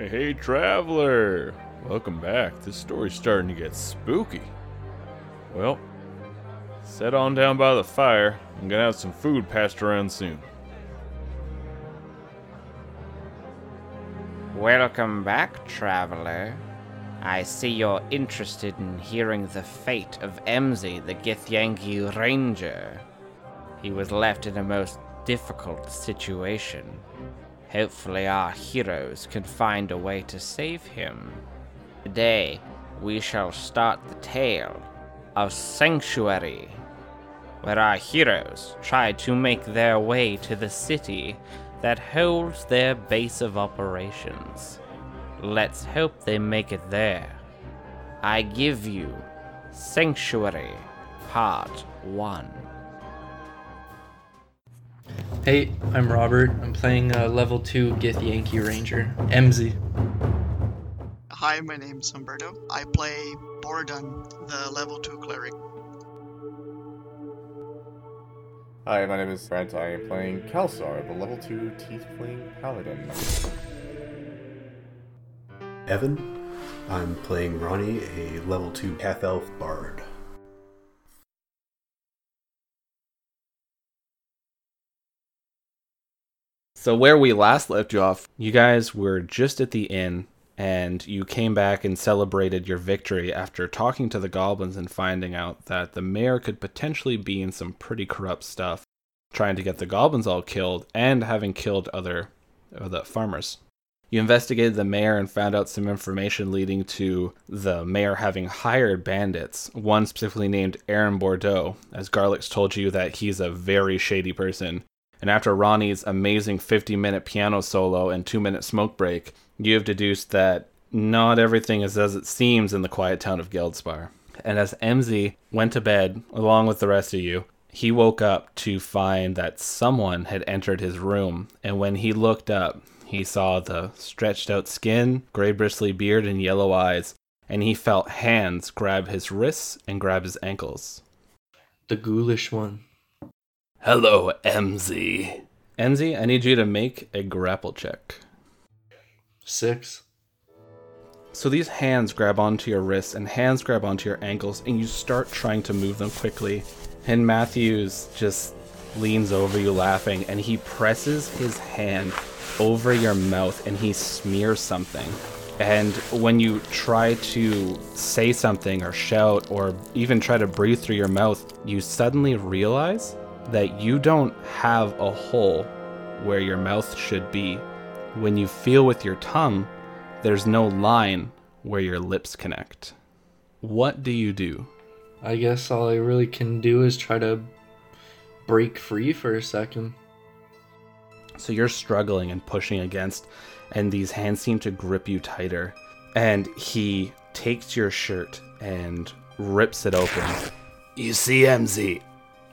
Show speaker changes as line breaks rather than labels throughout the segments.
Hey, hey, traveler! Welcome back. This story's starting to get spooky. Well, sit on down by the fire. I'm gonna have some food passed around soon.
Welcome back, traveler. I see you're interested in hearing the fate of Emzy, the Githyanki Ranger. He was left in a most difficult situation. Hopefully, our heroes can find a way to save him. Today, we shall start the tale of Sanctuary, where our heroes try to make their way to the city that holds their base of operations. Let's hope they make it there. I give you Sanctuary Part 1.
Hey, I'm Robert. I'm playing uh, level 2 Githyanki Ranger, MZ.
Hi, my name's Humberto. I play Bordun, the level 2 cleric.
Hi, my name is Brent. I am playing Kalsar, the level 2 Tiefling Paladin.
Evan. I'm playing Ronnie, a level 2 half elf bard.
So where we last left you off, you guys were just at the inn and you came back and celebrated your victory after talking to the goblins and finding out that the mayor could potentially be in some pretty corrupt stuff, trying to get the goblins all killed and having killed other uh, the farmers. You investigated the mayor and found out some information leading to the mayor having hired bandits, one specifically named Aaron Bordeaux, as Garlics told you that he's a very shady person. And after Ronnie's amazing 50 minute piano solo and 2 minute smoke break, you have deduced that not everything is as it seems in the quiet town of Geldspar. And as MZ went to bed, along with the rest of you, he woke up to find that someone had entered his room. And when he looked up, he saw the stretched out skin, gray bristly beard, and yellow eyes. And he felt hands grab his wrists and grab his ankles.
The ghoulish one.
Hello, MZ. MZ, I need you to make a grapple check.
Six.
So these hands grab onto your wrists and hands grab onto your ankles, and you start trying to move them quickly. And Matthews just leans over you laughing, and he presses his hand over your mouth and he smears something. And when you try to say something or shout or even try to breathe through your mouth, you suddenly realize that you don't have a hole where your mouth should be. When you feel with your tongue, there's no line where your lips connect. What do you do?
I guess all I really can do is try to break free for a second.
So you're struggling and pushing against, and these hands seem to grip you tighter. And he takes your shirt and rips it open. You see, MZ,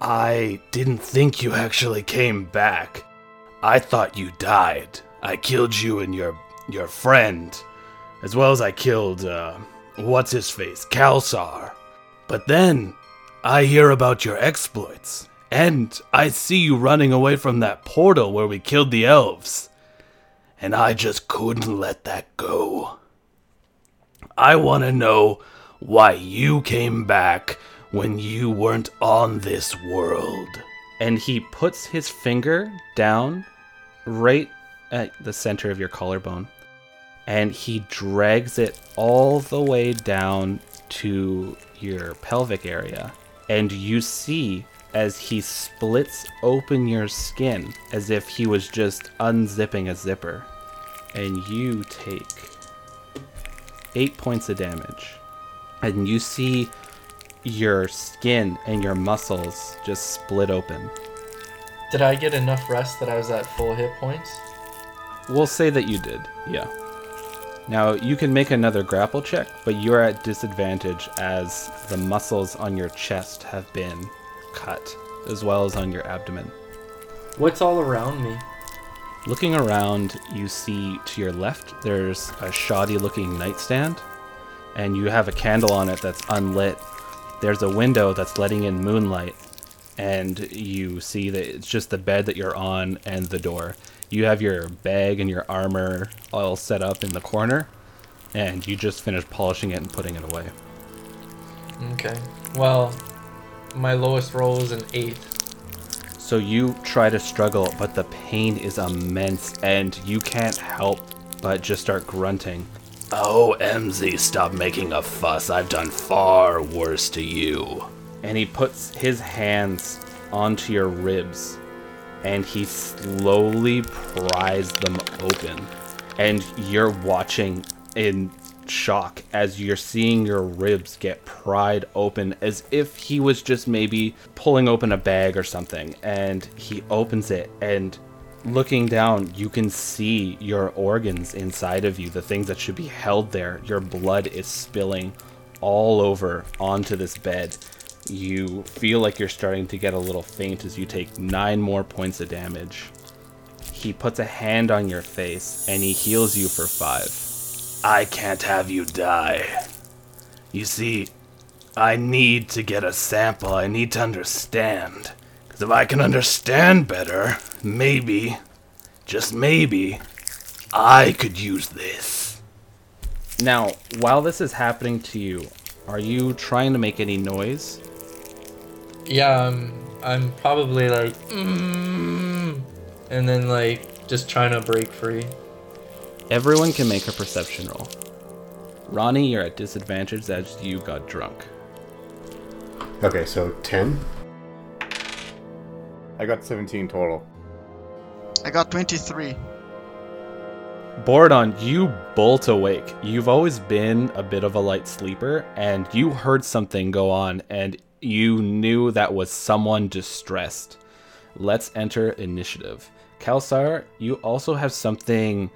I didn't think you actually came back. I thought you died. I killed you and your your friend, as well as I killed uh, what's his face, Kalsar. But then I hear about your exploits, and I see you running away from that portal where we killed the elves, and I just couldn't let that go. I want to know why you came back when you weren't on this world. And he puts his finger down right at the center of your collarbone and he drags it all the way down to your pelvic area. And you see as he splits open your skin as if he was just unzipping a zipper. And you take eight points of damage. And you see your skin and your muscles just split open.
Did I get enough rest that I was at full hit points?
We'll say that you did, yeah. Now, you can make another grapple check, but you're at disadvantage as the muscles on your chest have been cut, as well as on your abdomen.
What's all around me?
Looking around, you see to your left there's a shoddy looking nightstand, and you have a candle on it that's unlit. There's a window that's letting in moonlight, and you see that it's just the bed that you're on and the door. You have your bag and your armor all set up in the corner, and you just finished polishing it and putting it away.
Okay. Well, my lowest roll is an eight.
So you try to struggle, but the pain is immense, and you can't help but just start grunting.
Oh, MZ, stop making a fuss. I've done far worse to you.
And he puts his hands onto your ribs, and he slowly pries them open. And you're watching in shock as you're seeing your ribs get pried open as if he was just maybe pulling open a bag or something. And he opens it, and looking down, you can see your organs inside of you, the things that should be held there. Your blood is spilling all over onto this bed. You feel like you're starting to get a little faint as you take nine more points of damage. He puts a hand on your face and he heals you for five.
I can't have you die. You see, I need to get a sample. I need to understand. Because if I can understand better, maybe, just maybe, I could use this.
Now, while this is happening to you, are you trying to make any noise?
Yeah, I'm. I'm probably like, mm, and then like just trying to break free.
Everyone can make a perception roll. Ronnie, you're at disadvantage as you got drunk.
Okay, so 10.
I got 17 total.
I got 23.
Bordon, you bolt awake. You've always been a bit of a light sleeper, and you heard something go on, and you knew that was someone distressed. Let's enter initiative. Kalsar, you also have something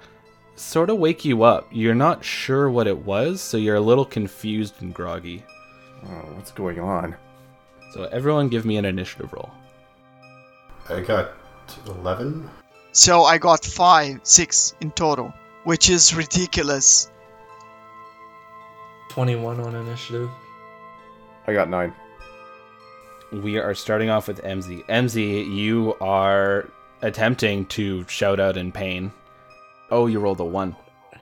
sort of wake you up. You're not sure what it was, so you're a little confused and groggy.
Oh, what's going on?
So everyone give me an initiative roll.
I got 11.
So I got 5, 6 in total, which is ridiculous.
Twenty-one on initiative.
I got 9.
We are starting off with MZ. MZ, you are attempting to shout out in pain. Oh, you rolled a one.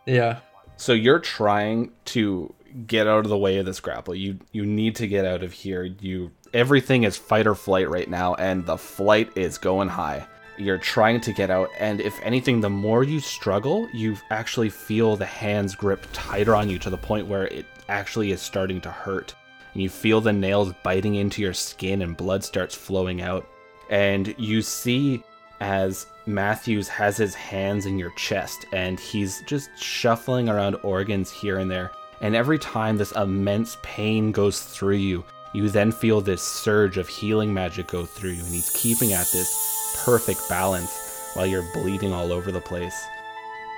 Yeah.
So you're trying to get out of the way of this grapple. You you need to get out of here. You everything is fight or flight right now, and the flight is going high. You're trying to get out, and if anything, the more you struggle, you actually feel the hands grip tighter on you to the point where it actually is starting to hurt. And you feel the nails biting into your skin, and blood starts flowing out. And you see as Matthews has his hands in your chest and he's just shuffling around organs here and there. And every time this immense pain goes through you, you then feel this surge of healing magic go through you, and he's keeping at this perfect balance while you're bleeding all over the place.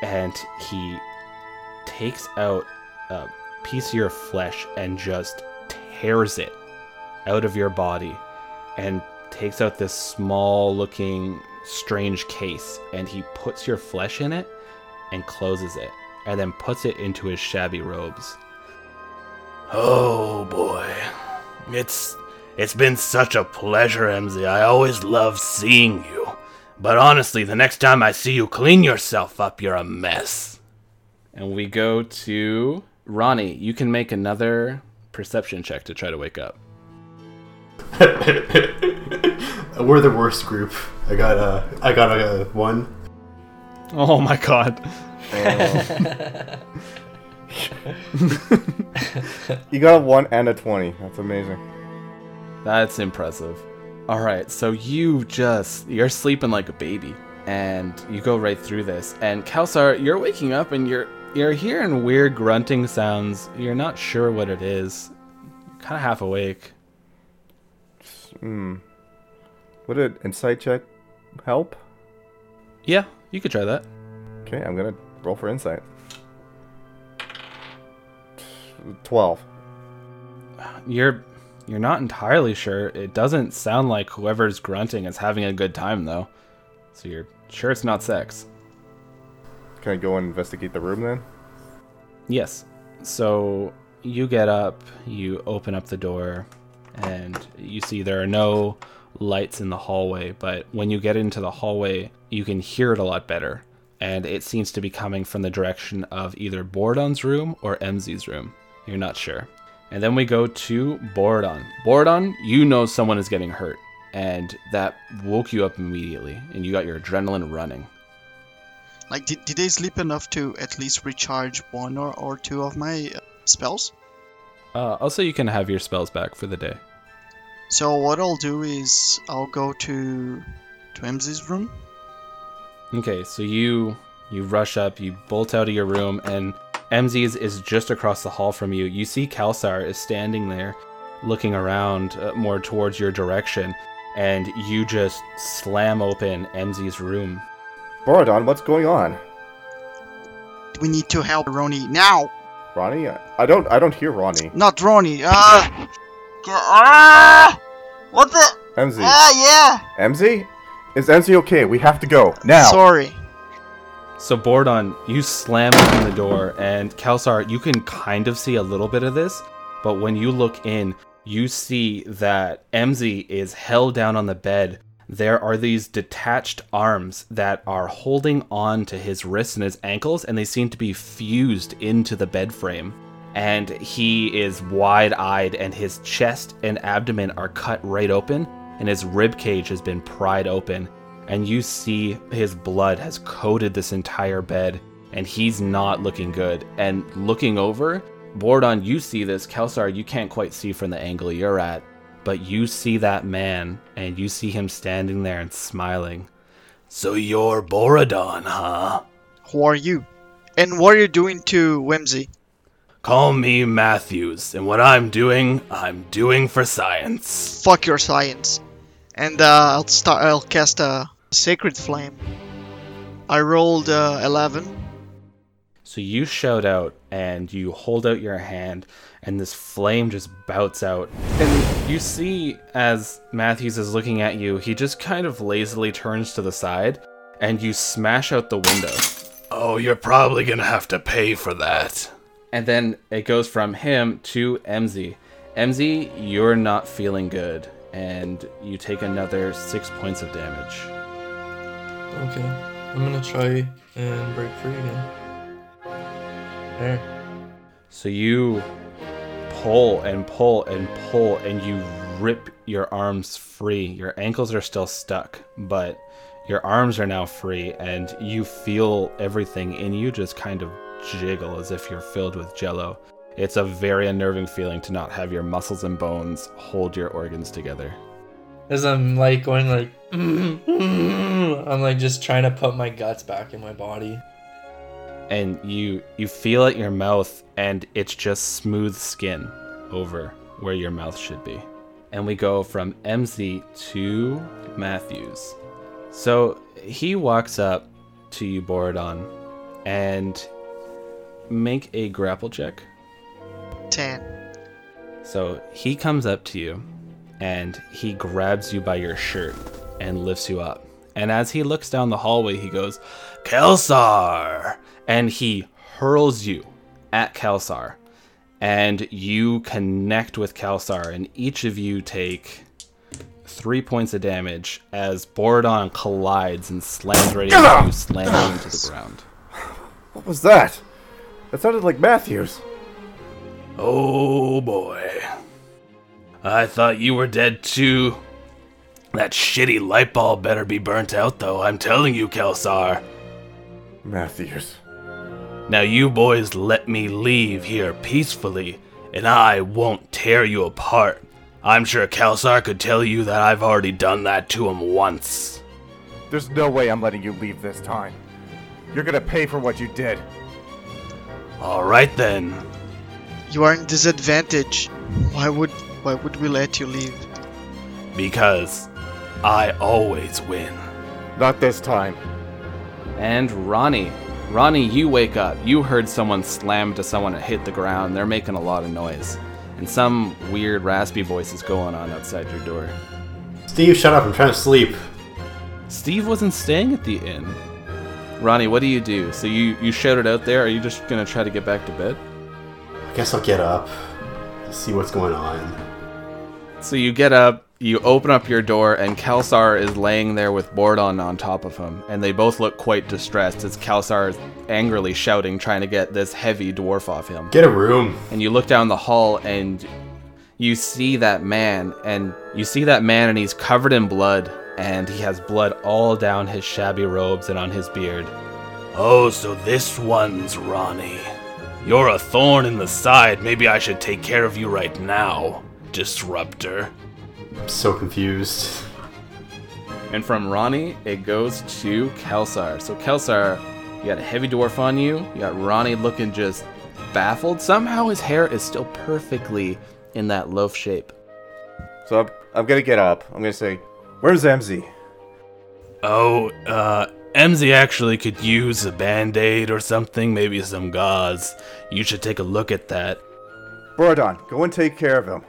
And he takes out a piece of your flesh and just tears it out of your body and takes out this small looking strange case and he puts your flesh in it and closes it and then puts it into his shabby robes.
Oh boy. It's it's been such a pleasure, MZ. I always love seeing you. But honestly, the next time I see you clean yourself up, you're a mess.
And we go to Ronnie. You can make another perception check to try to wake up.
We're the worst group. I got a, I got a one.
Oh my god. Oh.
You got a 1 and a 20. That's amazing.
That's impressive. All right, so you just you're sleeping like a baby, and you go right through this. And Kalsar, you're waking up and you're you're hearing weird grunting sounds. You're not sure what it is. You're kind of half awake.
Hmm. Would an insight check help?
Yeah, you could try that.
Okay, I'm gonna roll for insight. 12.
You're you're not entirely sure. It doesn't sound like whoever's grunting is having a good time though. So you're sure it's not sex.
Can I go and investigate the room then?
Yes. So you get up, you open up the door, and you see there are no lights in the hallway, but when you get into the hallway, you can hear it a lot better. And it seems to be coming from the direction of either Bordon's room or Emzy's room. You're not sure. And then we go to Bordon. Bordon, you know someone is getting hurt, and that woke you up immediately, and you got your adrenaline running.
Like, did, did they sleep enough to at least recharge one or, or two of my uh, spells?
Uh, also, you can have your spells back for the day.
So what I'll do is I'll go to to Emzy's room.
Okay, so you you rush up, you bolt out of your room, and Emzy's is just across the hall from you. You see Kalsar is standing there, looking around uh, more towards your direction, and you just slam open Emzy's room.
Borodon, what's going on?
We need to help Ronnie now.
Ronnie? I I don't I don't hear Ronnie.
Not Ronnie. Ah. Ah. What the?
MZ.
Ah,
MZ? Is MZ okay? We have to go. Now.
Sorry.
So Bordon, you slam open the door, and Kalsar, you can kind of see a little bit of this, but when you look in, you see that Emzy is held down on the bed. There are these detached arms that are holding on to his wrists and his ankles, and they seem to be fused into the bed frame. And he is wide eyed, and his chest and abdomen are cut right open, and his rib cage has been pried open and you see his blood has coated this entire bed and he's not looking good and looking over bordon you see this kelsar you can't quite see from the angle you're at but you see that man and you see him standing there and smiling
So you're Borodon, huh?
Who are you? And what are you doing to Whimsy?
Call me Matthews, and what I'm doing, I'm doing for science.
Fuck your science. And uh, I'll start. I'll cast a sacred flame. I rolled uh, eleven.
so you shout out and you hold out your hand and this flame just bouts out and you see as matthews is looking at you he just kind of lazily turns to the side and you smash out the window
Oh, you're probably gonna have to pay for that.
And then it goes from him to MZ. MZ, you're not feeling good, and you take another six points of damage.
Okay, I'm gonna try and break free again. There.
So you pull and pull and pull, and you rip your arms free. Your ankles are still stuck, but your arms are now free, and you feel everything in you just kind of jiggle as if you're filled with jello. It's a very unnerving feeling to not have your muscles and bones hold your organs together.
As I'm like going like, I'm like just trying to put my guts back in my body.
and you you feel at your mouth and it's just smooth skin over where your mouth should be and we go from mz to matthews so he walks up to you borodon and make a grapple check
Ten.
so he comes up to you and he grabs you by your shirt and lifts you up. And as he looks down the hallway, he goes, Kelsar! And he hurls you at Kelsar. And you connect with Kelsar, and each of you take three points of damage as Borodon collides and slams right into you, slamming into the ground.
What was that? That sounded like Matthews.
Oh boy. I thought you were dead too. That shitty light bulb better be burnt out though, I'm telling you, Kelsar.
Matthews.
Now you boys let me leave here peacefully, and I won't tear you apart. I'm sure Kelsar could tell you that I've already done that to him once.
There's no way I'm letting you leave this time. You're gonna pay for what you did.
Alright then.
You are in disadvantage. Why would why would we let you leave?
Because I always win.
Not this time.
And Ronnie. Ronnie, you wake up. You heard someone slam to someone and hit the ground. They're making a lot of noise. And some weird raspy voice is going on outside your door.
Steve, shut up. I'm trying to sleep.
Steve wasn't staying at the inn. Ronnie, what do you do? So you, you shouted out there. Are you just going to try to get back to bed?
I guess I'll get up, see what's going on.
So you get up, you open up your door, and Kelsar is laying there with Bordon on top of him, and they both look quite distressed as Kelsar is angrily shouting, trying to get this heavy dwarf off him.
Get a room.
And you look down the hall, and you see that man, and you see that man, and he's covered in blood, and he has blood all down his shabby robes and on his beard.
Oh, so this one's Ronnie. You're a thorn in the side. Maybe I should take care of you right now, Disruptor.
I'm so confused.
And from Ronnie, it goes to Kelsar. So Kelsar, you got a heavy dwarf on you. You got Ronnie looking just baffled. Somehow his hair is still perfectly in that loaf shape.
So I'm, I'm gonna get up. I'm gonna say, "Where's MZ?"
Oh, uh, MZ actually could use a band aid or something, maybe some gauze. You should take a look at that.
Borodon, go and take care of him.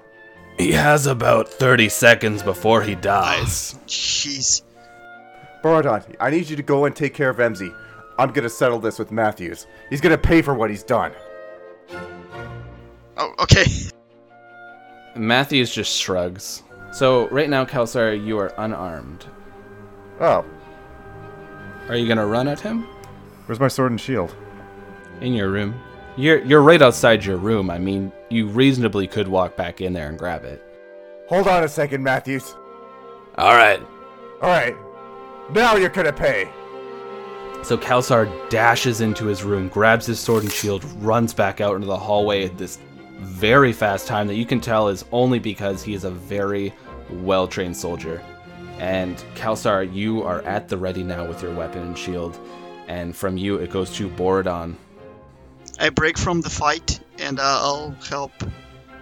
He has about 30 seconds before he dies.
Jeez.
Borodon, I need you to go and take care of Emzy. I'm gonna settle this with Matthews. He's gonna pay for what he's done.
Oh, okay.
Matthews just shrugs. So right now, Kelsar, you are unarmed.
Oh,
Are you gonna run at him?
where's my sword and shield?
In your room. You're you're right outside your room. I mean, you reasonably could walk back in there and grab it.
Hold on a second, Matthews.
Alright.
Alright. Now you're gonna pay.
So Kalsar dashes into his room, grabs his sword and shield, runs back out into the hallway at this very fast time that you can tell is only because he is a very well trained soldier. And Kalsar, you are at the ready now with your weapon and shield. And from you, it goes to Borodon.
I break from the fight and uh, I'll help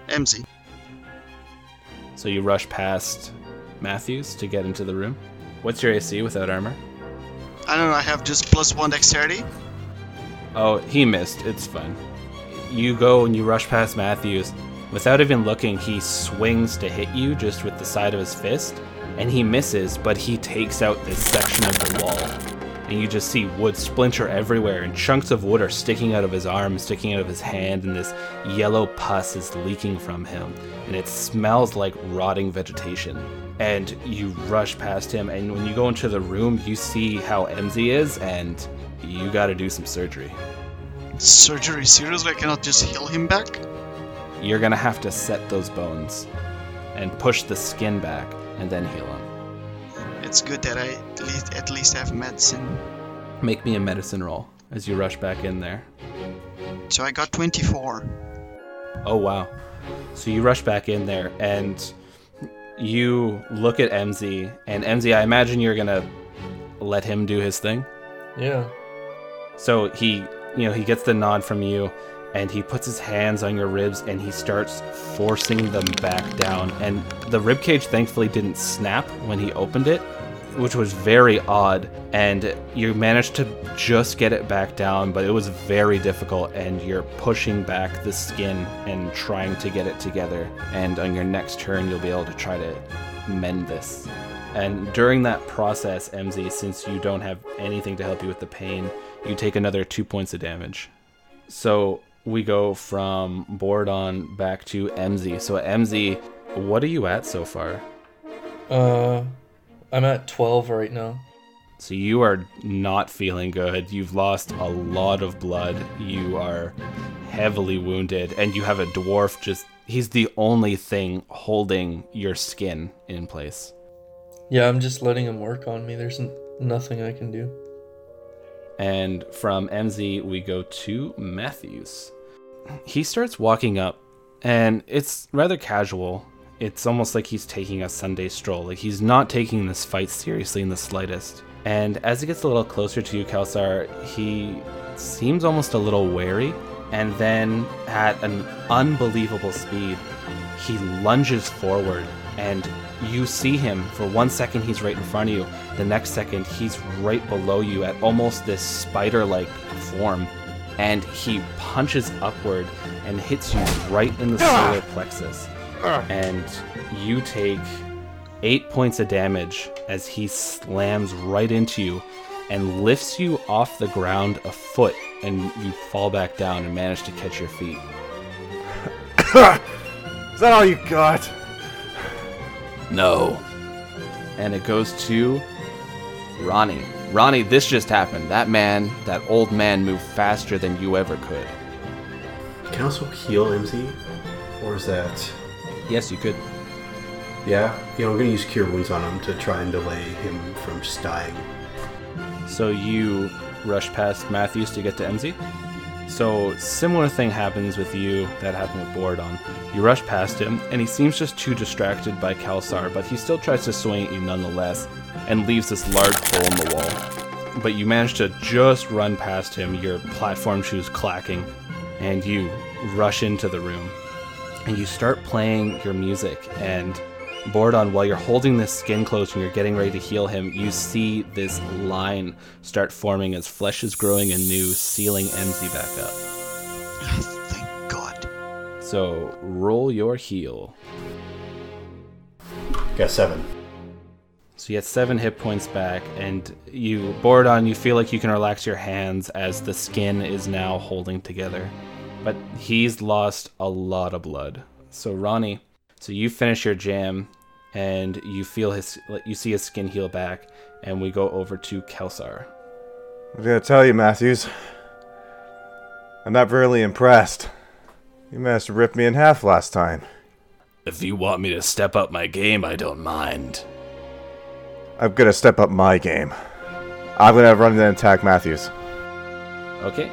MZ.
So you rush past Matthews to get into the room. What's your AC without armor?
I don't know, I have just plus one dexterity.
Oh, he missed. It's fine. You go and you rush past Matthews. Without even looking, he swings to hit you just with the side of his fist, and he misses, but he takes out this section of the wall. And you just see wood splinter everywhere, and chunks of wood are sticking out of his arm, sticking out of his hand, and this yellow pus is leaking from him. And it smells like rotting vegetation. And you rush past him, and when you go into the room, you see how MZ is, and you gotta do some surgery.
Surgery, seriously? I cannot just heal him back?
you're gonna have to set those bones and push the skin back and then heal him.
It's good that I at least, at least have medicine.
Make me a medicine roll as you rush back in there.
So I got 24.
Oh wow. So you rush back in there and you look at MZ and MZ I imagine you're gonna let him do his thing.
Yeah.
So he you know, he gets the nod from you and he puts his hands on your ribs and he starts forcing them back down. And the rib cage thankfully didn't snap when he opened it, which was very odd. And you managed to just get it back down, but it was very difficult. And you're pushing back the skin and trying to get it together. And on your next turn, you'll be able to try to mend this. And during that process, MZ, since you don't have anything to help you with the pain, you take another two points of damage. So we go from Bordon back to MZ. So MZ, what are you at so far?
Uh, I'm at 12 right now.
So you are not feeling good. You've lost a lot of blood. You are heavily wounded, and you have a dwarf just. He's the only thing holding your skin in place.
Yeah, I'm just letting him work on me. There's n- nothing I can do.
And from MZ, we go to Matthews. He starts walking up, and it's rather casual. It's almost like he's taking a Sunday stroll. Like he's not taking this fight seriously in the slightest. And as he gets a little closer to you, Kelsar, he seems almost a little wary. And then, at an unbelievable speed, he lunges forward and you see him for one second he's right in front of you the next second he's right below you at almost this spider-like form and he punches upward and hits you right in the solar ah! plexus and you take eight points of damage as he slams right into you and lifts you off the ground a foot and you fall back down and manage to catch your feet
Is that all you got?
No.
and it goes to Ronnie. Ronnie, this just happened. That man, that old man, moved faster than you ever could.
Can I also heal MZ? Or is that.
Yes, you could.
Yeah? You know, I'm gonna use Cure Wounds on him to try and delay him from just dying.
So you rush past Matthews to get to MZ. So similar thing happens with you that happened with Borodon. You rush past him, and he seems just too distracted by Kalsar, but he still tries to swing at you nonetheless, and leaves this large hole in the wall. But you manage to just run past him, your platform shoes clacking, and you rush into the room. And you start playing your music, and Bordon, while you're holding this skin close and you're getting ready to heal him, you see this line start forming as flesh is growing anew, sealing MZ back up.
Thank God.
So roll your heal.
Got seven.
So you get seven hit points back, and you Bordon, you feel like you can relax your hands as the skin is now holding together. But he's lost a lot of blood. So Ronnie, so you finish your jam, and you feel his, you see his skin heal back, and we go over to Kelsar.
I'm gonna tell you, Matthews. I'm not really impressed. You managed to rip me in half last time.
If you want me to step up my game, I don't mind.
I'm gonna step up my game. I'm gonna run and attack Matthews.
Okay,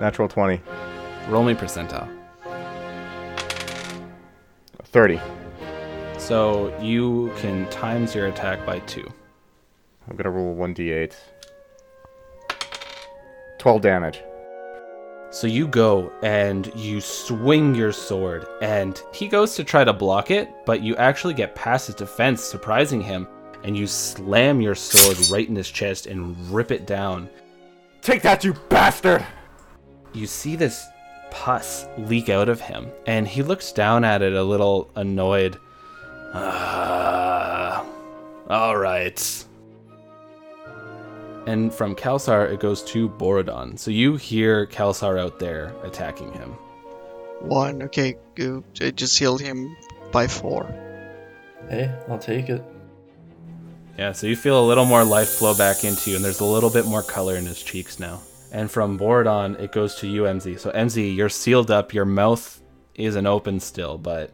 Natural 20.
Roll me percentile.
30.
So you can times your attack by two.
I'm gonna roll 1d8. 12 damage.
So you go and you swing your sword, and he goes to try to block it, but you actually get past his defense, surprising him, and you slam your sword right in his chest and rip it down.
Take that, you bastard!
You see this pus leak out of him, and he looks down at it a little annoyed.
Ah. all right.
And from Kalsar, it goes to Borodon. So you hear Kalsar out there attacking him.
One. Okay, good. I just healed him by four.
Hey, I'll take it.
Yeah, so you feel a little more life flow back into you, and there's a little bit more color in his cheeks now. And from Borodon, it goes to you, MZ. So, MZ, you're sealed up. Your mouth isn't open still, but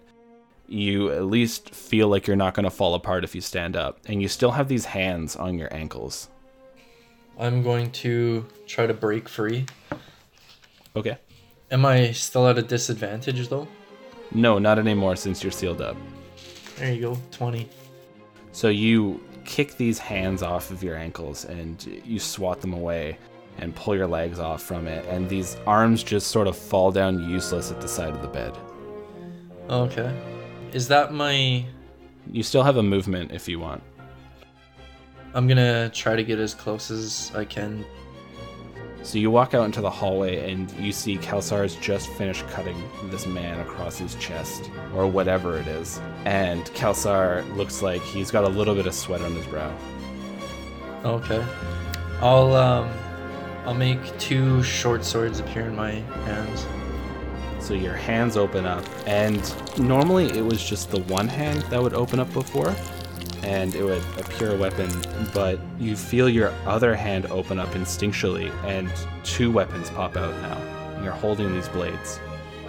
you at least feel like you're not going to fall apart if you stand up. And you still have these hands on your ankles.
I'm going to try to break free.
Okay.
Am I still at a disadvantage though?
No, not anymore since you're sealed up.
There you go, 20.
So you kick these hands off of your ankles and you swat them away and pull your legs off from it, and these arms just sort of fall down useless at the side of the bed.
Okay. Is that my.
You still have a movement if you want.
I'm gonna try to get as close as I can.
So you walk out into the hallway and you see Kelsar has just finished cutting this man across his chest, or whatever it is. And Kelsar looks like he's got a little bit of sweat on his brow.
Okay. I'll, um. I'll make two short swords appear in my hands.
So your hands open up, and normally it was just the one hand that would open up before, and it would appear a weapon, but you feel your other hand open up instinctually, and two weapons pop out now. And you're holding these blades.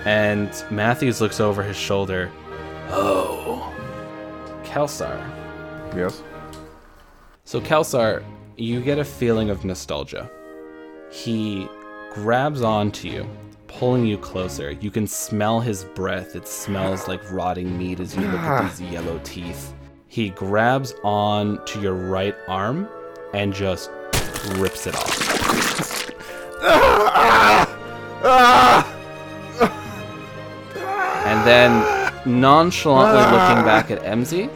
And Matthews looks over his shoulder.
Oh.
Kelsar.
Yes.
So, Kelsar, you get a feeling of nostalgia. He grabs onto you, pulling you closer. You can smell his breath. It smells like rotting meat as you look at ah. these yellow teeth. He grabs on to your right arm and just rips it off. And then, nonchalantly looking back at Emzy,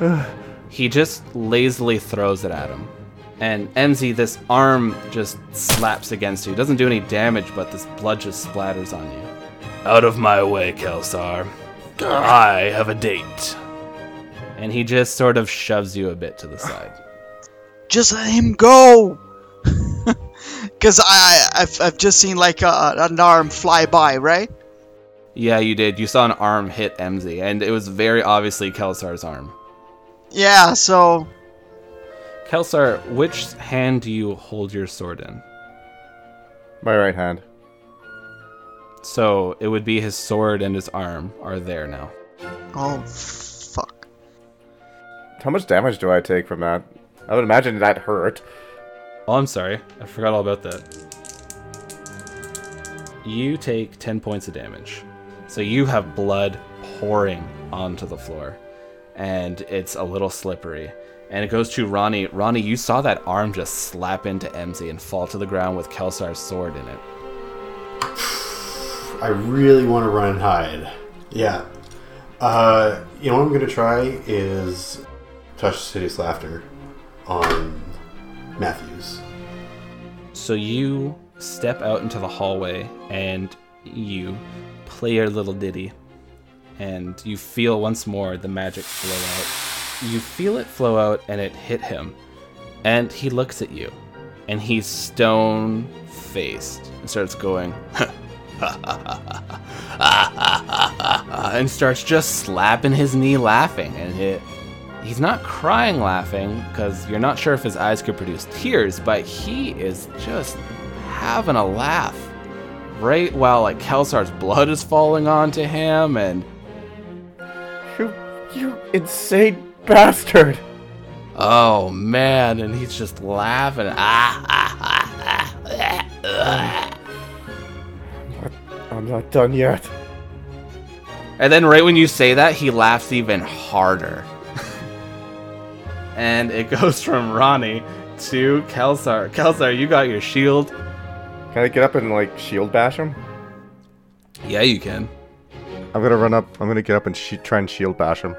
he just lazily throws it at him. And MZ, this arm just slaps against you. Doesn't do any damage, but this blood just splatters on you.
Out of my way, Kelsar. I have a date.
And he just sort of shoves you a bit to the side.
Just let him go. Cause I I've, I've just seen like a, an arm fly by, right?
Yeah, you did. You saw an arm hit MZ, and it was very obviously Kelsar's arm.
Yeah, so
Kelsar, which hand do you hold your sword in?
My right hand.
So it would be his sword and his arm are there now.
oh fuck.
How much damage do I take from that? I would imagine that hurt.
Oh, I'm sorry. I forgot all about that. You take 10 points of damage. So you have blood pouring onto the floor. And it's a little slippery. And it goes to Ronnie. Ronnie, you saw that arm just slap into Emzy and fall to the ground with Kelsar's sword in it.
I really want to run and hide. Yeah. Uh, you know what I'm gonna try is Tasha's Hideous Laughter on Matthews.
So you step out into the hallway and you play your little ditty. And you feel once more the magic flow out. You feel it flow out and it hit him. And he looks at you. And he's stone faced and starts going, and starts just slapping his knee laughing. And it, he's not crying laughing because you're not sure if his eyes could produce tears, but he is just having a laugh. Right while like Kelsar's blood is falling onto him and
You, you insane bastard!
oh man, and he's just laughing. Ah, ah, ah, ah, ah.
I'm not done yet.
And then right when you say that, he laughs even harder. and it goes from Ronnie to Kelsar. Kelsar, you got your shield.
Can I get up and like shield bash him?
Yeah, you can.
I'm gonna run up. I'm gonna get up and shi try and shield bash him.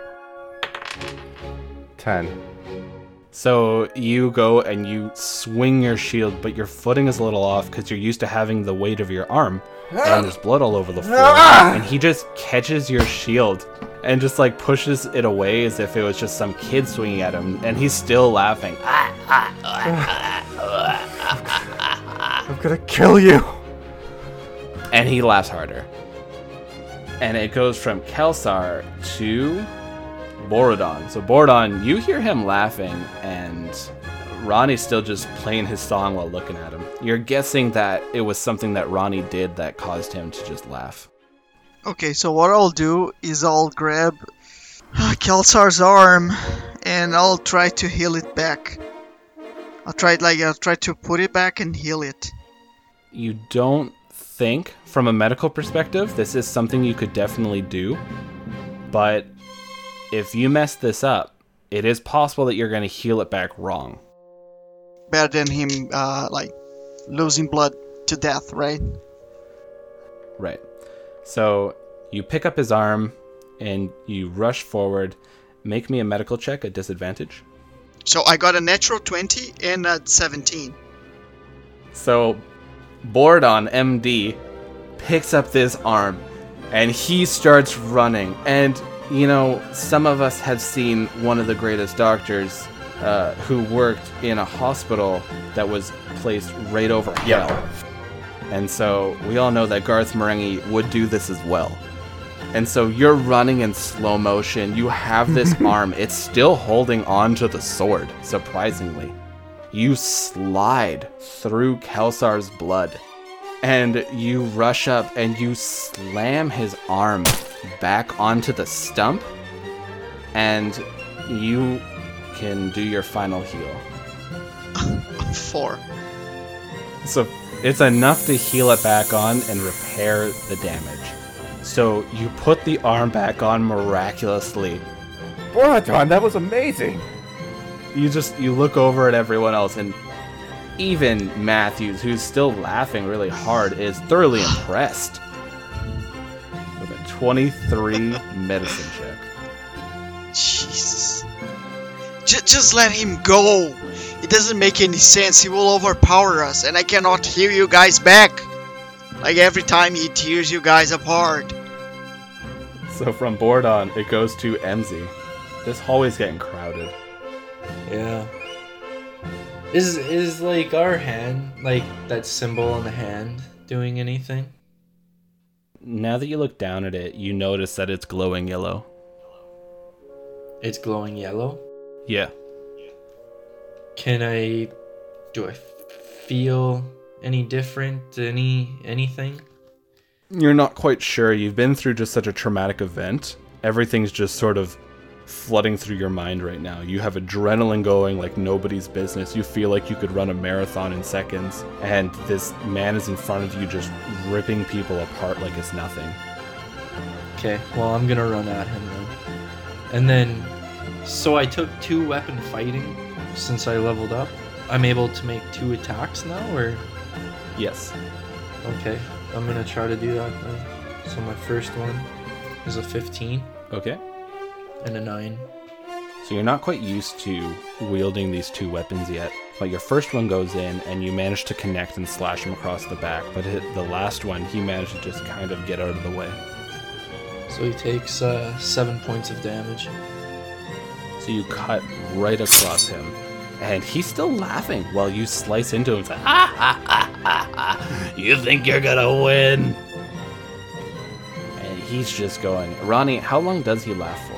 Ten.
So you go and you swing your shield, but your footing is a little off because you're used to having the weight of your arm. And ah! there's blood all over the floor. Ah! And he just catches your shield and just like pushes it away as if it was just some kid swinging at him. And he's still laughing.
I'm gonna kill you.
And he laughs harder. And it goes from Kelsar to Borodon. So Borodon, you hear him laughing, and Ronnie's still just playing his song while looking at him. You're guessing that it was something that Ronnie did that caused him to just laugh.
Okay, so what I'll do is I'll grab uh, Kelsar's arm and I'll try to heal it back. I'll try like I'll try to put it back and heal it.
You don't think, from a medical perspective, this is something you could definitely do, but if you mess this up, it is possible that you're going to heal it back wrong.
Better than him uh, like losing blood to death, right?
Right. So you pick up his arm and you rush forward. Make me a medical check at disadvantage.
So I got a natural 20 and a 17.
So Bordon MD picks up this arm and he starts running. And you know, some of us have seen one of the greatest doctors uh, who worked in a hospital that was placed right over hell. And so we all know that Garth Marenghi would do this as well. And so you're running in slow motion. You have this arm. It's still holding on to the sword, surprisingly. You slide through Kelsar's blood. And you rush up and you slam his arm back onto the stump. And you can do your final heal.
Four.
So it's enough to heal it back on and repair the damage. So you put the arm back on miraculously.
Borodon, that was amazing.
You just you look over at everyone else and even Matthews, who's still laughing really hard, is thoroughly impressed. With a 23 medicine check.
Jesus. J- just let him go. It doesn't make any sense. He will overpower us, and I cannot heal you guys back. Like every time he tears you guys apart.
So from Bordon, it goes to Emzy. This hallway's getting crowded.
Yeah. Is is like our hand, like that symbol on the hand, doing anything?
Now that you look down at it, you notice that it's glowing yellow.
It's glowing yellow.
Yeah.
Can I do I feel any different? Any anything?
You're not quite sure. You've been through just such a traumatic event. Everything's just sort of flooding through your mind right now. You have adrenaline going like nobody's business. You feel like you could run a marathon in seconds, and this man is in front of you just ripping people apart like it's nothing.
Okay, well I'm gonna run at him then. And then so I took two weapon fighting since I leveled up. I'm able to make two attacks now or
Yes.
okay. I'm gonna try to do that then. So my first one is a 15
Okay.
And a 9.
So you're not quite used to wielding these two weapons yet. But your first one goes in and you manage to connect and slash him across the back. But the last one, he managed to just kind of get out of the way.
So he takes uh, 7 points of damage.
So you cut right across him. And he's still laughing while you slice into him. It's like, "Ah!"
You think you're gonna win?
And he's just going. Ronnie, how long does he laugh for?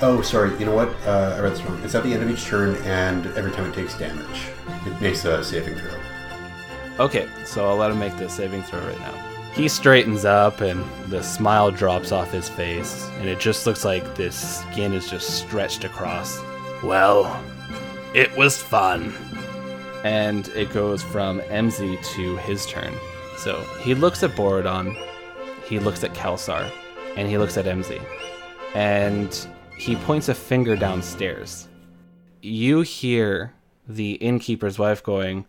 Oh, sorry. You know what? Uh, I read this wrong. It's at the end of each turn, and every time it takes damage, it makes a saving throw.
Okay, so I'll let him make the saving throw right now. He straightens up and the smile drops off his face, and it just looks like this skin is just stretched across.
Well, it was fun.
And it goes from MZ to his turn. So he looks at Borodon, he looks at Kelsar, and he looks at MZ. And he points a finger downstairs. You hear the innkeeper's wife going,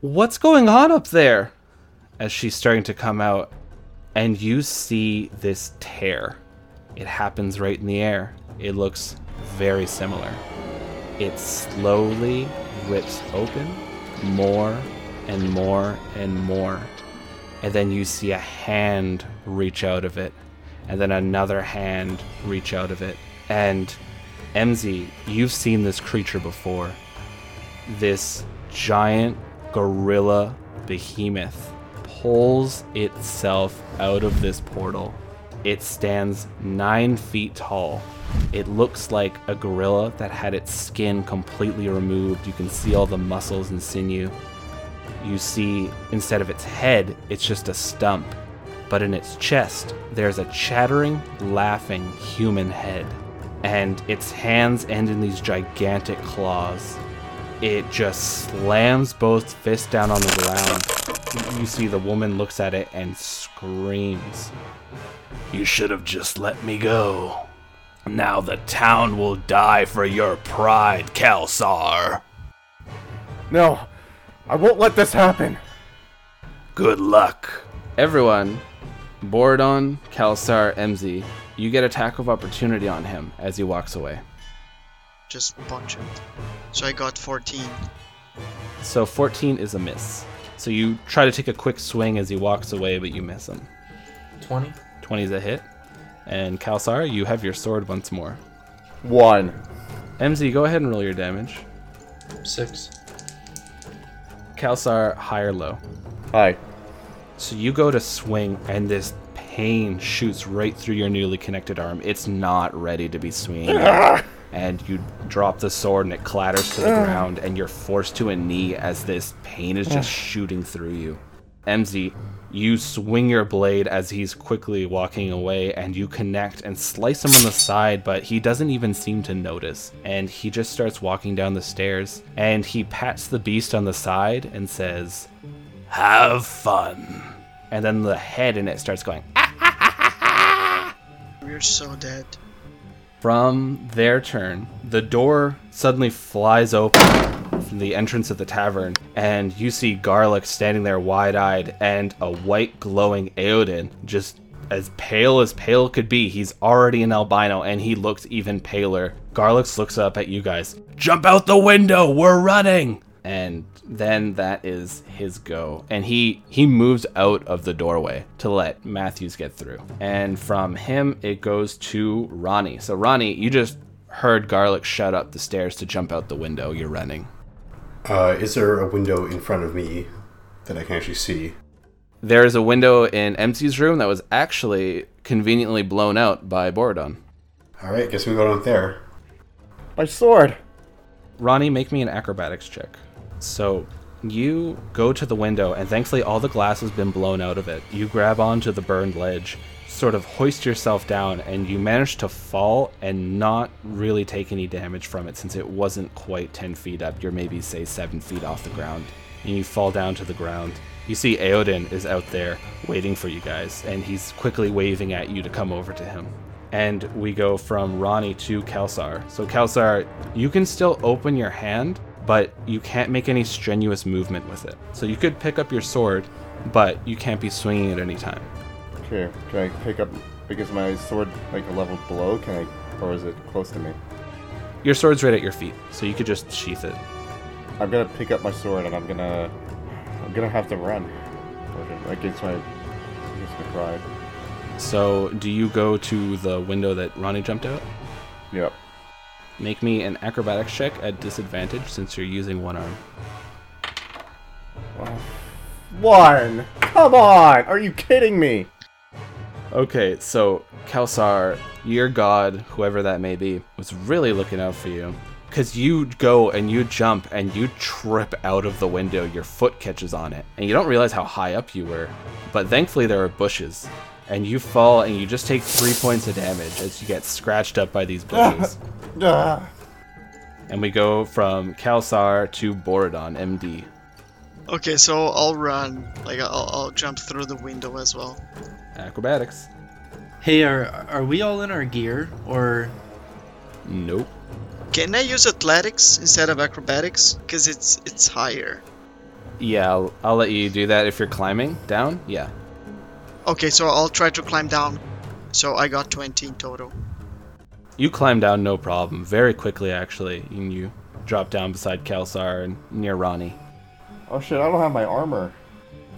What's going on up there? As she's starting to come out, and you see this tear. It happens right in the air. It looks very similar. It slowly rips open more and more and more. And then you see a hand reach out of it, and then another hand reach out of it. And MZ, you've seen this creature before. This giant gorilla behemoth pulls itself out of this portal. It stands nine feet tall. It looks like a gorilla that had its skin completely removed. You can see all the muscles and sinew. You see, instead of its head, it's just a stump. But in its chest, there's a chattering, laughing human head. And its hands end in these gigantic claws. It just slams both fists down on the ground. You see the woman looks at it and screams.
You should have just let me go. Now the town will die for your pride, Kelsar.
No, I won't let this happen.
Good luck.
Everyone, Borodon, Kelsar, MZ, you get attack of opportunity on him as he walks away.
Just punch it. So I got 14.
So 14 is a miss. So you try to take a quick swing as he walks away, but you miss him.
20?
20 is a hit. And Kelsar, you have your sword once more.
One.
MZ, go ahead and roll your damage.
6.
Kelsar, high or low.
Hi.
So you go to swing, and this pain shoots right through your newly connected arm. It's not ready to be swinging. and you drop the sword, and it clatters to the ground, and you're forced to a knee as this pain is just shooting through you. MZ, you swing your blade as he's quickly walking away, and you connect and slice him on the side, but he doesn't even seem to notice. And he just starts walking down the stairs, and he pats the beast on the side and says,
Have fun.
and then the head in it starts going.
We're so dead.
From their turn, the door suddenly flies open from the entrance of the tavern, and you see Garlic standing there wide eyed and a white glowing Eodin, just as pale as pale could be. He's already an albino and he looks even paler. Garlic looks up at you guys,
Jump out the window. We're running.
and then that is his go and he he moves out of the doorway to let matthews get through and from him it goes to ronnie so ronnie you just heard garlic shut up the stairs to jump out the window you're running
Uh, is there a window in front of me that I can actually see?
there is a window in MZ's room that was actually conveniently blown out by borodon
All right, guess we go down there.
My sword!
Ronnie, make me an acrobatics check. So you go to the window, and thankfully all the glass has been blown out of it. You grab onto the burned ledge, sort of hoist yourself down, and you manage to fall and not really take any damage from it since it wasn't quite 10 feet up. You're maybe, say, 7 feet off the ground. And you fall down to the ground. You see Eodin is out there waiting for you guys, and he's quickly waving at you to come over to him and we go from Ronnie to Kelsar. So Kelsar, you can still open your hand, but you can't make any strenuous movement with it. So you could pick up your sword, but you can't be swinging at any time.
Okay, can I pick up because my sword like a level below? Can I, or is it close to me?
Your sword's right at your feet, so you could just sheath it.
I'm gonna pick up my sword and I'm gonna, I'm gonna have to run. Against my, against my pride.
So do you go to the window that Ronnie jumped out?
Yep.
Make me an acrobatics check at disadvantage since you're using one arm.
One. Come on! Are you kidding me?
Okay, so Kelsar, your god, whoever that may be, was really looking out for you. Because you go and you jump and you trip out of the window, your foot catches on it, and you don't realize how high up you were. But thankfully, there are bushes, and you fall and you just take three points of damage as you get scratched up by these bushes.
Ah.
and we go from Kelsar to Borodon, MD.
Okay, so I'll run. Like I'll, I'll jump through the window as well.
Acrobatics.
Hey, are are we all in our gear or?
Nope.
Can I use athletics instead of acrobatics? Cause it's it's higher.
Yeah, I'll, I'll let you do that if you're climbing down. Yeah.
Okay, so I'll try to climb down. So I got 20 in total.
You climb down no problem, very quickly actually, and you drop down beside Kelsar and near Ronnie.
Oh shit! I don't have my armor.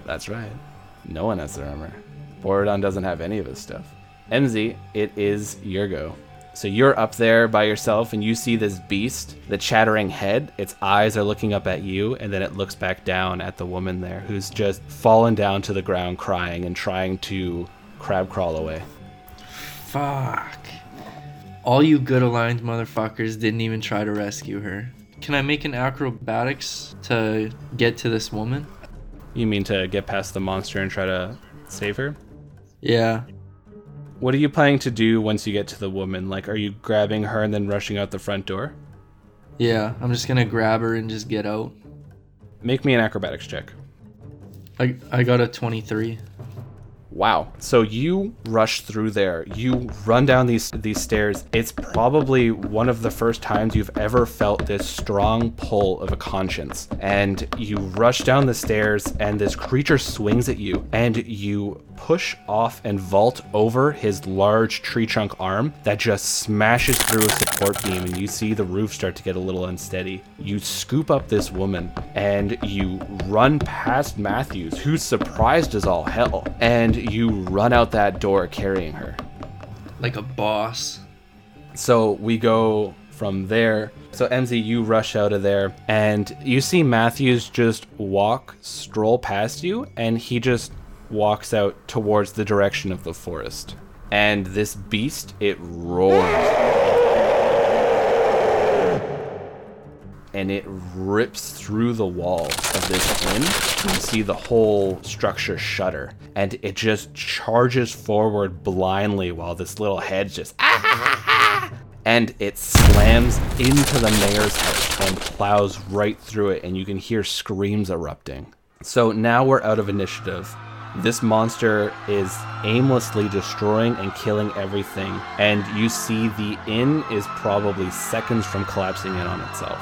That's right. No one has their armor. Borodon doesn't have any of his stuff. MZ, it is your go. So you're up there by yourself and you see this beast, the chattering head. Its eyes are looking up at you and then it looks back down at the woman there who's just fallen down to the ground crying and trying to crab crawl away.
Fuck. All you good aligned motherfuckers didn't even try to rescue her. Can I make an acrobatics to get to this woman?
You mean to get past the monster and try to save her?
Yeah.
What are you planning to do once you get to the woman? Like, are you grabbing her and then rushing out the front door?
Yeah, I'm just gonna grab her and just get out.
Make me an acrobatics check.
I, I got a 23.
Wow. So you rush through there. You run down these these stairs. It's probably one of the first times you've ever felt this strong pull of a conscience. And you rush down the stairs and this creature swings at you and you push off and vault over his large tree trunk arm that just smashes through a support beam and you see the roof start to get a little unsteady. You scoop up this woman and you run past Matthews, who's surprised as all hell, and you run out that door carrying her.
Like a boss.
So we go from there. So MZ, you rush out of there, and you see Matthews just walk, stroll past you, and he just walks out towards the direction of the forest. And this beast, it roars. And it rips through the walls of this inn. You see the whole structure shudder. And it just charges forward blindly while this little head just ah, and it slams into the mayor's house and plows right through it, and you can hear screams erupting. So now we're out of initiative. This monster is aimlessly destroying and killing everything, and you see the inn is probably seconds from collapsing in on itself.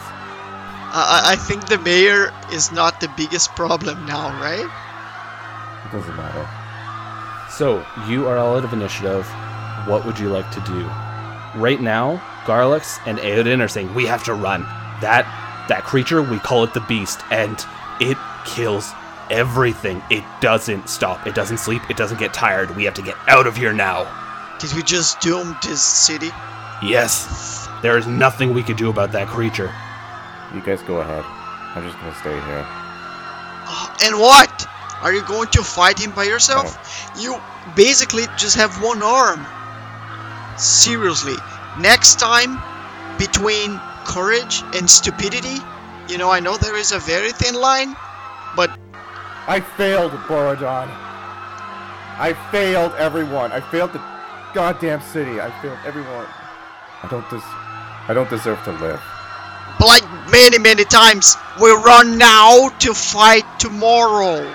I, I- I think the mayor is not the biggest problem now, right?
It doesn't matter.
So you are all out of initiative. What would you like to do? Right now, Garlux and Aodin are saying we have to run. That that creature, we call it the beast, and it kills everything. It doesn't stop. It doesn't sleep. It doesn't get tired. We have to get out of here now.
Did we just doom this city?
Yes. There is nothing we can do about that creature.
You guys go ahead. I'm just gonna stay here.
Uh, And what? Are you going to fight him by yourself? You basically just have one arm. Seriously, next time, between courage and stupidity. You know, I know there is a very thin line, but
I failed, Borodon. I failed everyone. I failed the goddamn city. I failed everyone. I don't des- I don't deserve to live.
but like many, many times, we run now to fight tomorrow.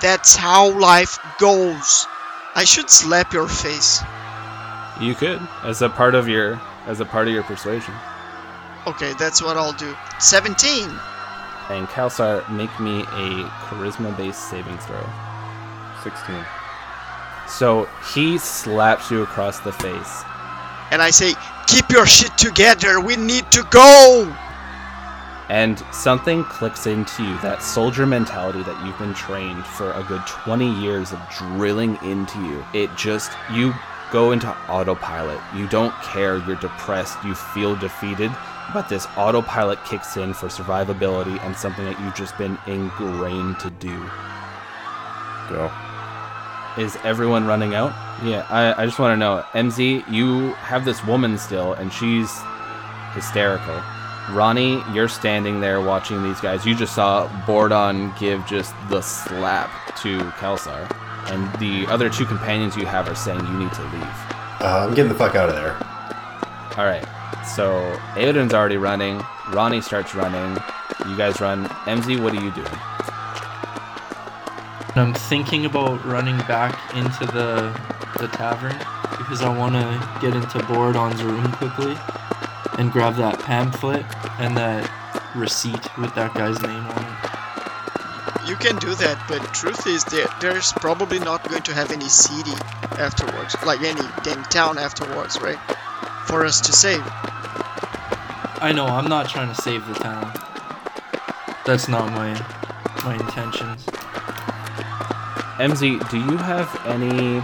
That's how life goes. I should slap your face.
You could, as a part of your as a part of your persuasion.
Okay, that's what I'll do. 17.
And Kelsar, make me a charisma-based saving throw.
16.
So he slaps you across the face.
And I say, keep your shit together. We need to go.
and something clicks into you that soldier mentality that you've been trained for a good 20 years of drilling into you it just you go into autopilot you don't care you're depressed you feel defeated but this autopilot kicks in for survivability and something that you've just been ingrained to do
Go.
is everyone running out yeah i, I just want to know mz you have this woman still and she's hysterical Ronnie, you're standing there watching these guys. You just saw Bordon give just the slap to Kelsar. And the other two companions you have are saying you need to leave.
Uh, I'm getting the fuck out of there.
Alright, so Aoden's already running. Ronnie starts running. You guys run. MZ, what are you doing?
I'm thinking about running back into the the tavern because I want to get into Borodon's room quickly and grab that pamphlet and that receipt with that guy's name on it.
You can do that, but truth is there there's probably not going to have any city afterwards, like any damn town afterwards, right? For us to save.
I know I'm not trying to save the town. That's not my my intentions.
MZ, do you have any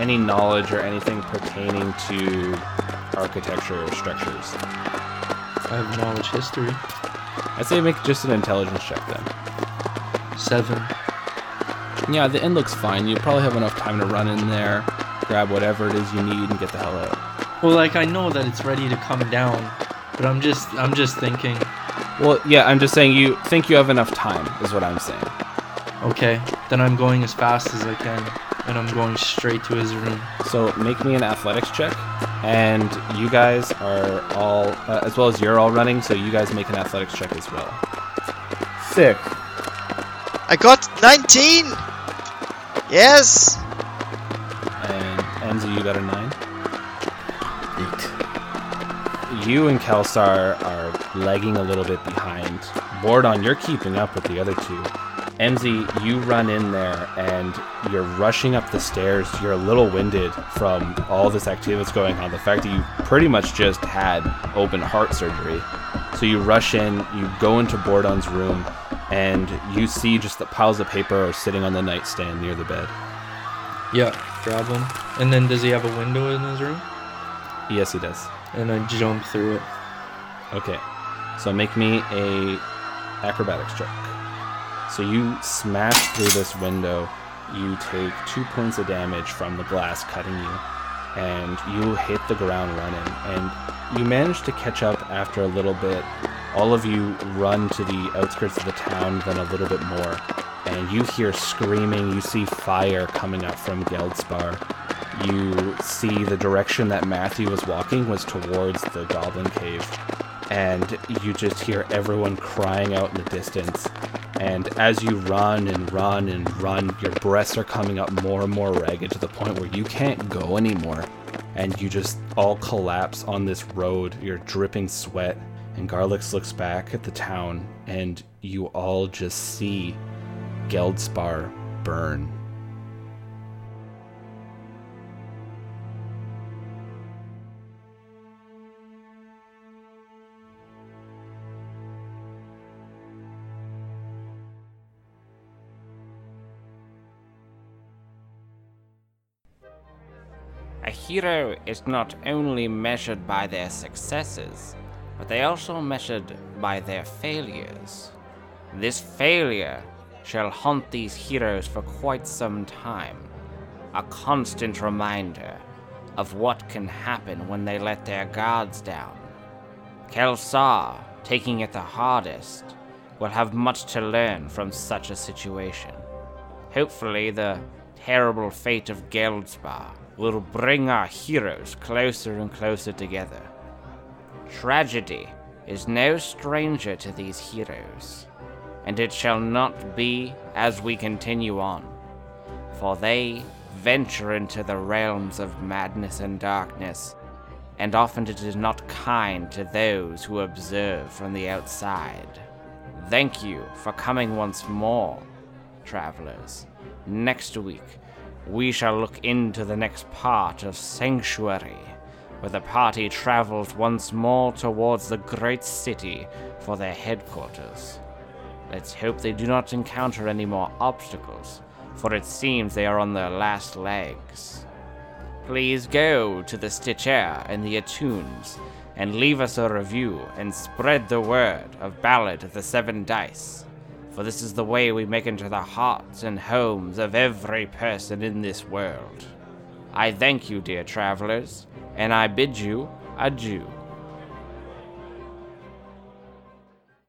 any knowledge or anything pertaining to architecture or structures?
I have knowledge history.
I'd say make just an intelligence check then.
Seven.
Yeah, the inn looks fine. You probably have enough time to run in there, grab whatever it is you need, and get the hell out.
Well, like I know that it's ready to come down, but I'm just I'm just thinking.
Well, yeah, I'm just saying you think you have enough time, is what I'm saying.
Okay, then I'm going as fast as I can, and I'm going straight to his room.
So make me an athletics check, and you guys are all, uh, as well as you're all running, so you guys make an athletics check as well.
Sick.
I got 19! Yes!
And MZ, you got a nine. You and Kelsar are lagging a little bit behind. Bordon, you're keeping up with the other two. MZ, you run in there and you're rushing up the stairs. You're a little winded from all this activity that's going on. The fact that you pretty much just had open heart surgery. So you rush in, you go into Bordon's room, and you see just the piles of paper are sitting on the nightstand near the bed.
Yeah, grab them. And then does he have a window in his room?
Yes, he does.
And I jump through it.
Okay, so make me a acrobatics check. So you smash through this window. You take two points of damage from the glass cutting you, and you hit the ground running. And you manage to catch up after a little bit. All of you run to the outskirts of the town, then a little bit more, and you hear screaming. You see fire coming up from Geldspar. You see the direction that Matthew was walking was towards the Goblin Cave and you just hear everyone crying out in the distance. And as you run and run and run, your breasts are coming up more and more ragged to the point where you can't go anymore. And you just all collapse on this road. You're dripping sweat. And Garlix looks back at the town, and you all just see Geldspar burn.
Hero is not only measured by their successes, but they are also measured by their failures. This failure shall haunt these heroes for quite some time, a constant reminder of what can happen when they let their guards down. Kelsar, taking it the hardest, will have much to learn from such a situation. Hopefully, the terrible fate of Geldspar will bring our heroes closer and closer together. Tragedy is no stranger to these heroes, and it shall not be as we continue on, for they venture into the realms of madness and darkness, and often it is not kind to those who observe from the outside. Thank you for coming once more, travelers. Next week, we shall look into the next part of Sanctuary, where the party travels once more towards the great city for their headquarters. Let's hope they do not encounter any more obstacles, for it seems they are on their last legs. Please go to the Stitcher and the iTunes and leave us a review and spread the word of Ballad of the Seven Dice, for this is the way we make into the hearts and homes of every person in this world. I thank you, dear travelers, and I bid you adieu.